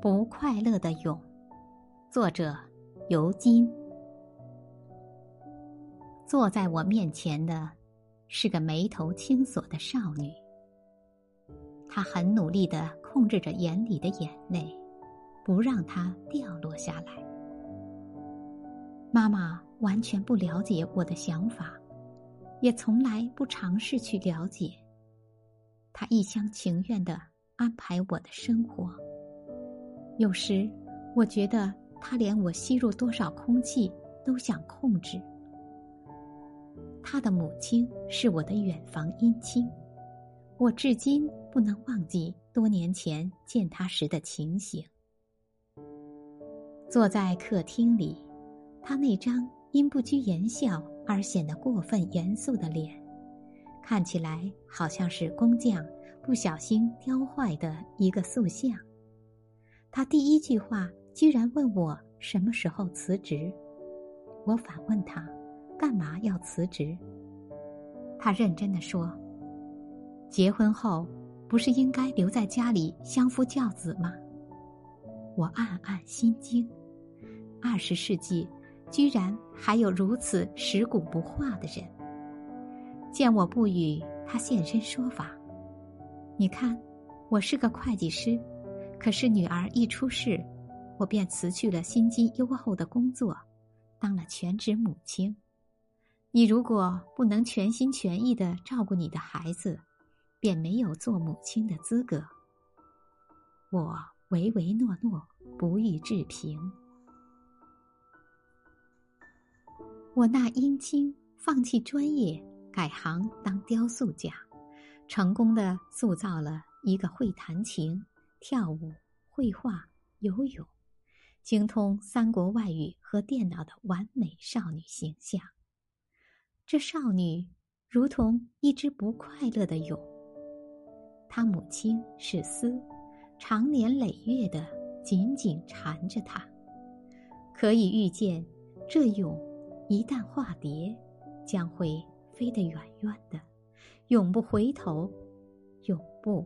不快乐的蛹，作者尤金。坐在我面前的，是个眉头轻锁的少女。她很努力的控制着眼里的眼泪，不让它掉落下来。妈妈完全不了解我的想法，也从来不尝试去了解。她一厢情愿的安排我的生活。有时，我觉得他连我吸入多少空气都想控制。他的母亲是我的远房姻亲，我至今不能忘记多年前见他时的情形。坐在客厅里，他那张因不拘言笑而显得过分严肃的脸，看起来好像是工匠不小心雕坏的一个塑像。他第一句话居然问我什么时候辞职，我反问他，干嘛要辞职？他认真的说：“结婚后不是应该留在家里相夫教子吗？”我暗暗心惊，二十世纪居然还有如此食古不化的人。见我不语，他现身说法：“你看，我是个会计师。”可是女儿一出世，我便辞去了薪金优厚的工作，当了全职母亲。你如果不能全心全意的照顾你的孩子，便没有做母亲的资格。我唯唯诺诺，不予置评。我那姻亲放弃专业，改行当雕塑家，成功的塑造了一个会弹琴。跳舞、绘画、游泳，精通三国外语和电脑的完美少女形象。这少女如同一只不快乐的蛹，她母亲是丝，长年累月的紧紧缠着她。可以预见，这蛹一旦化蝶，将会飞得远远的，永不回头，永不。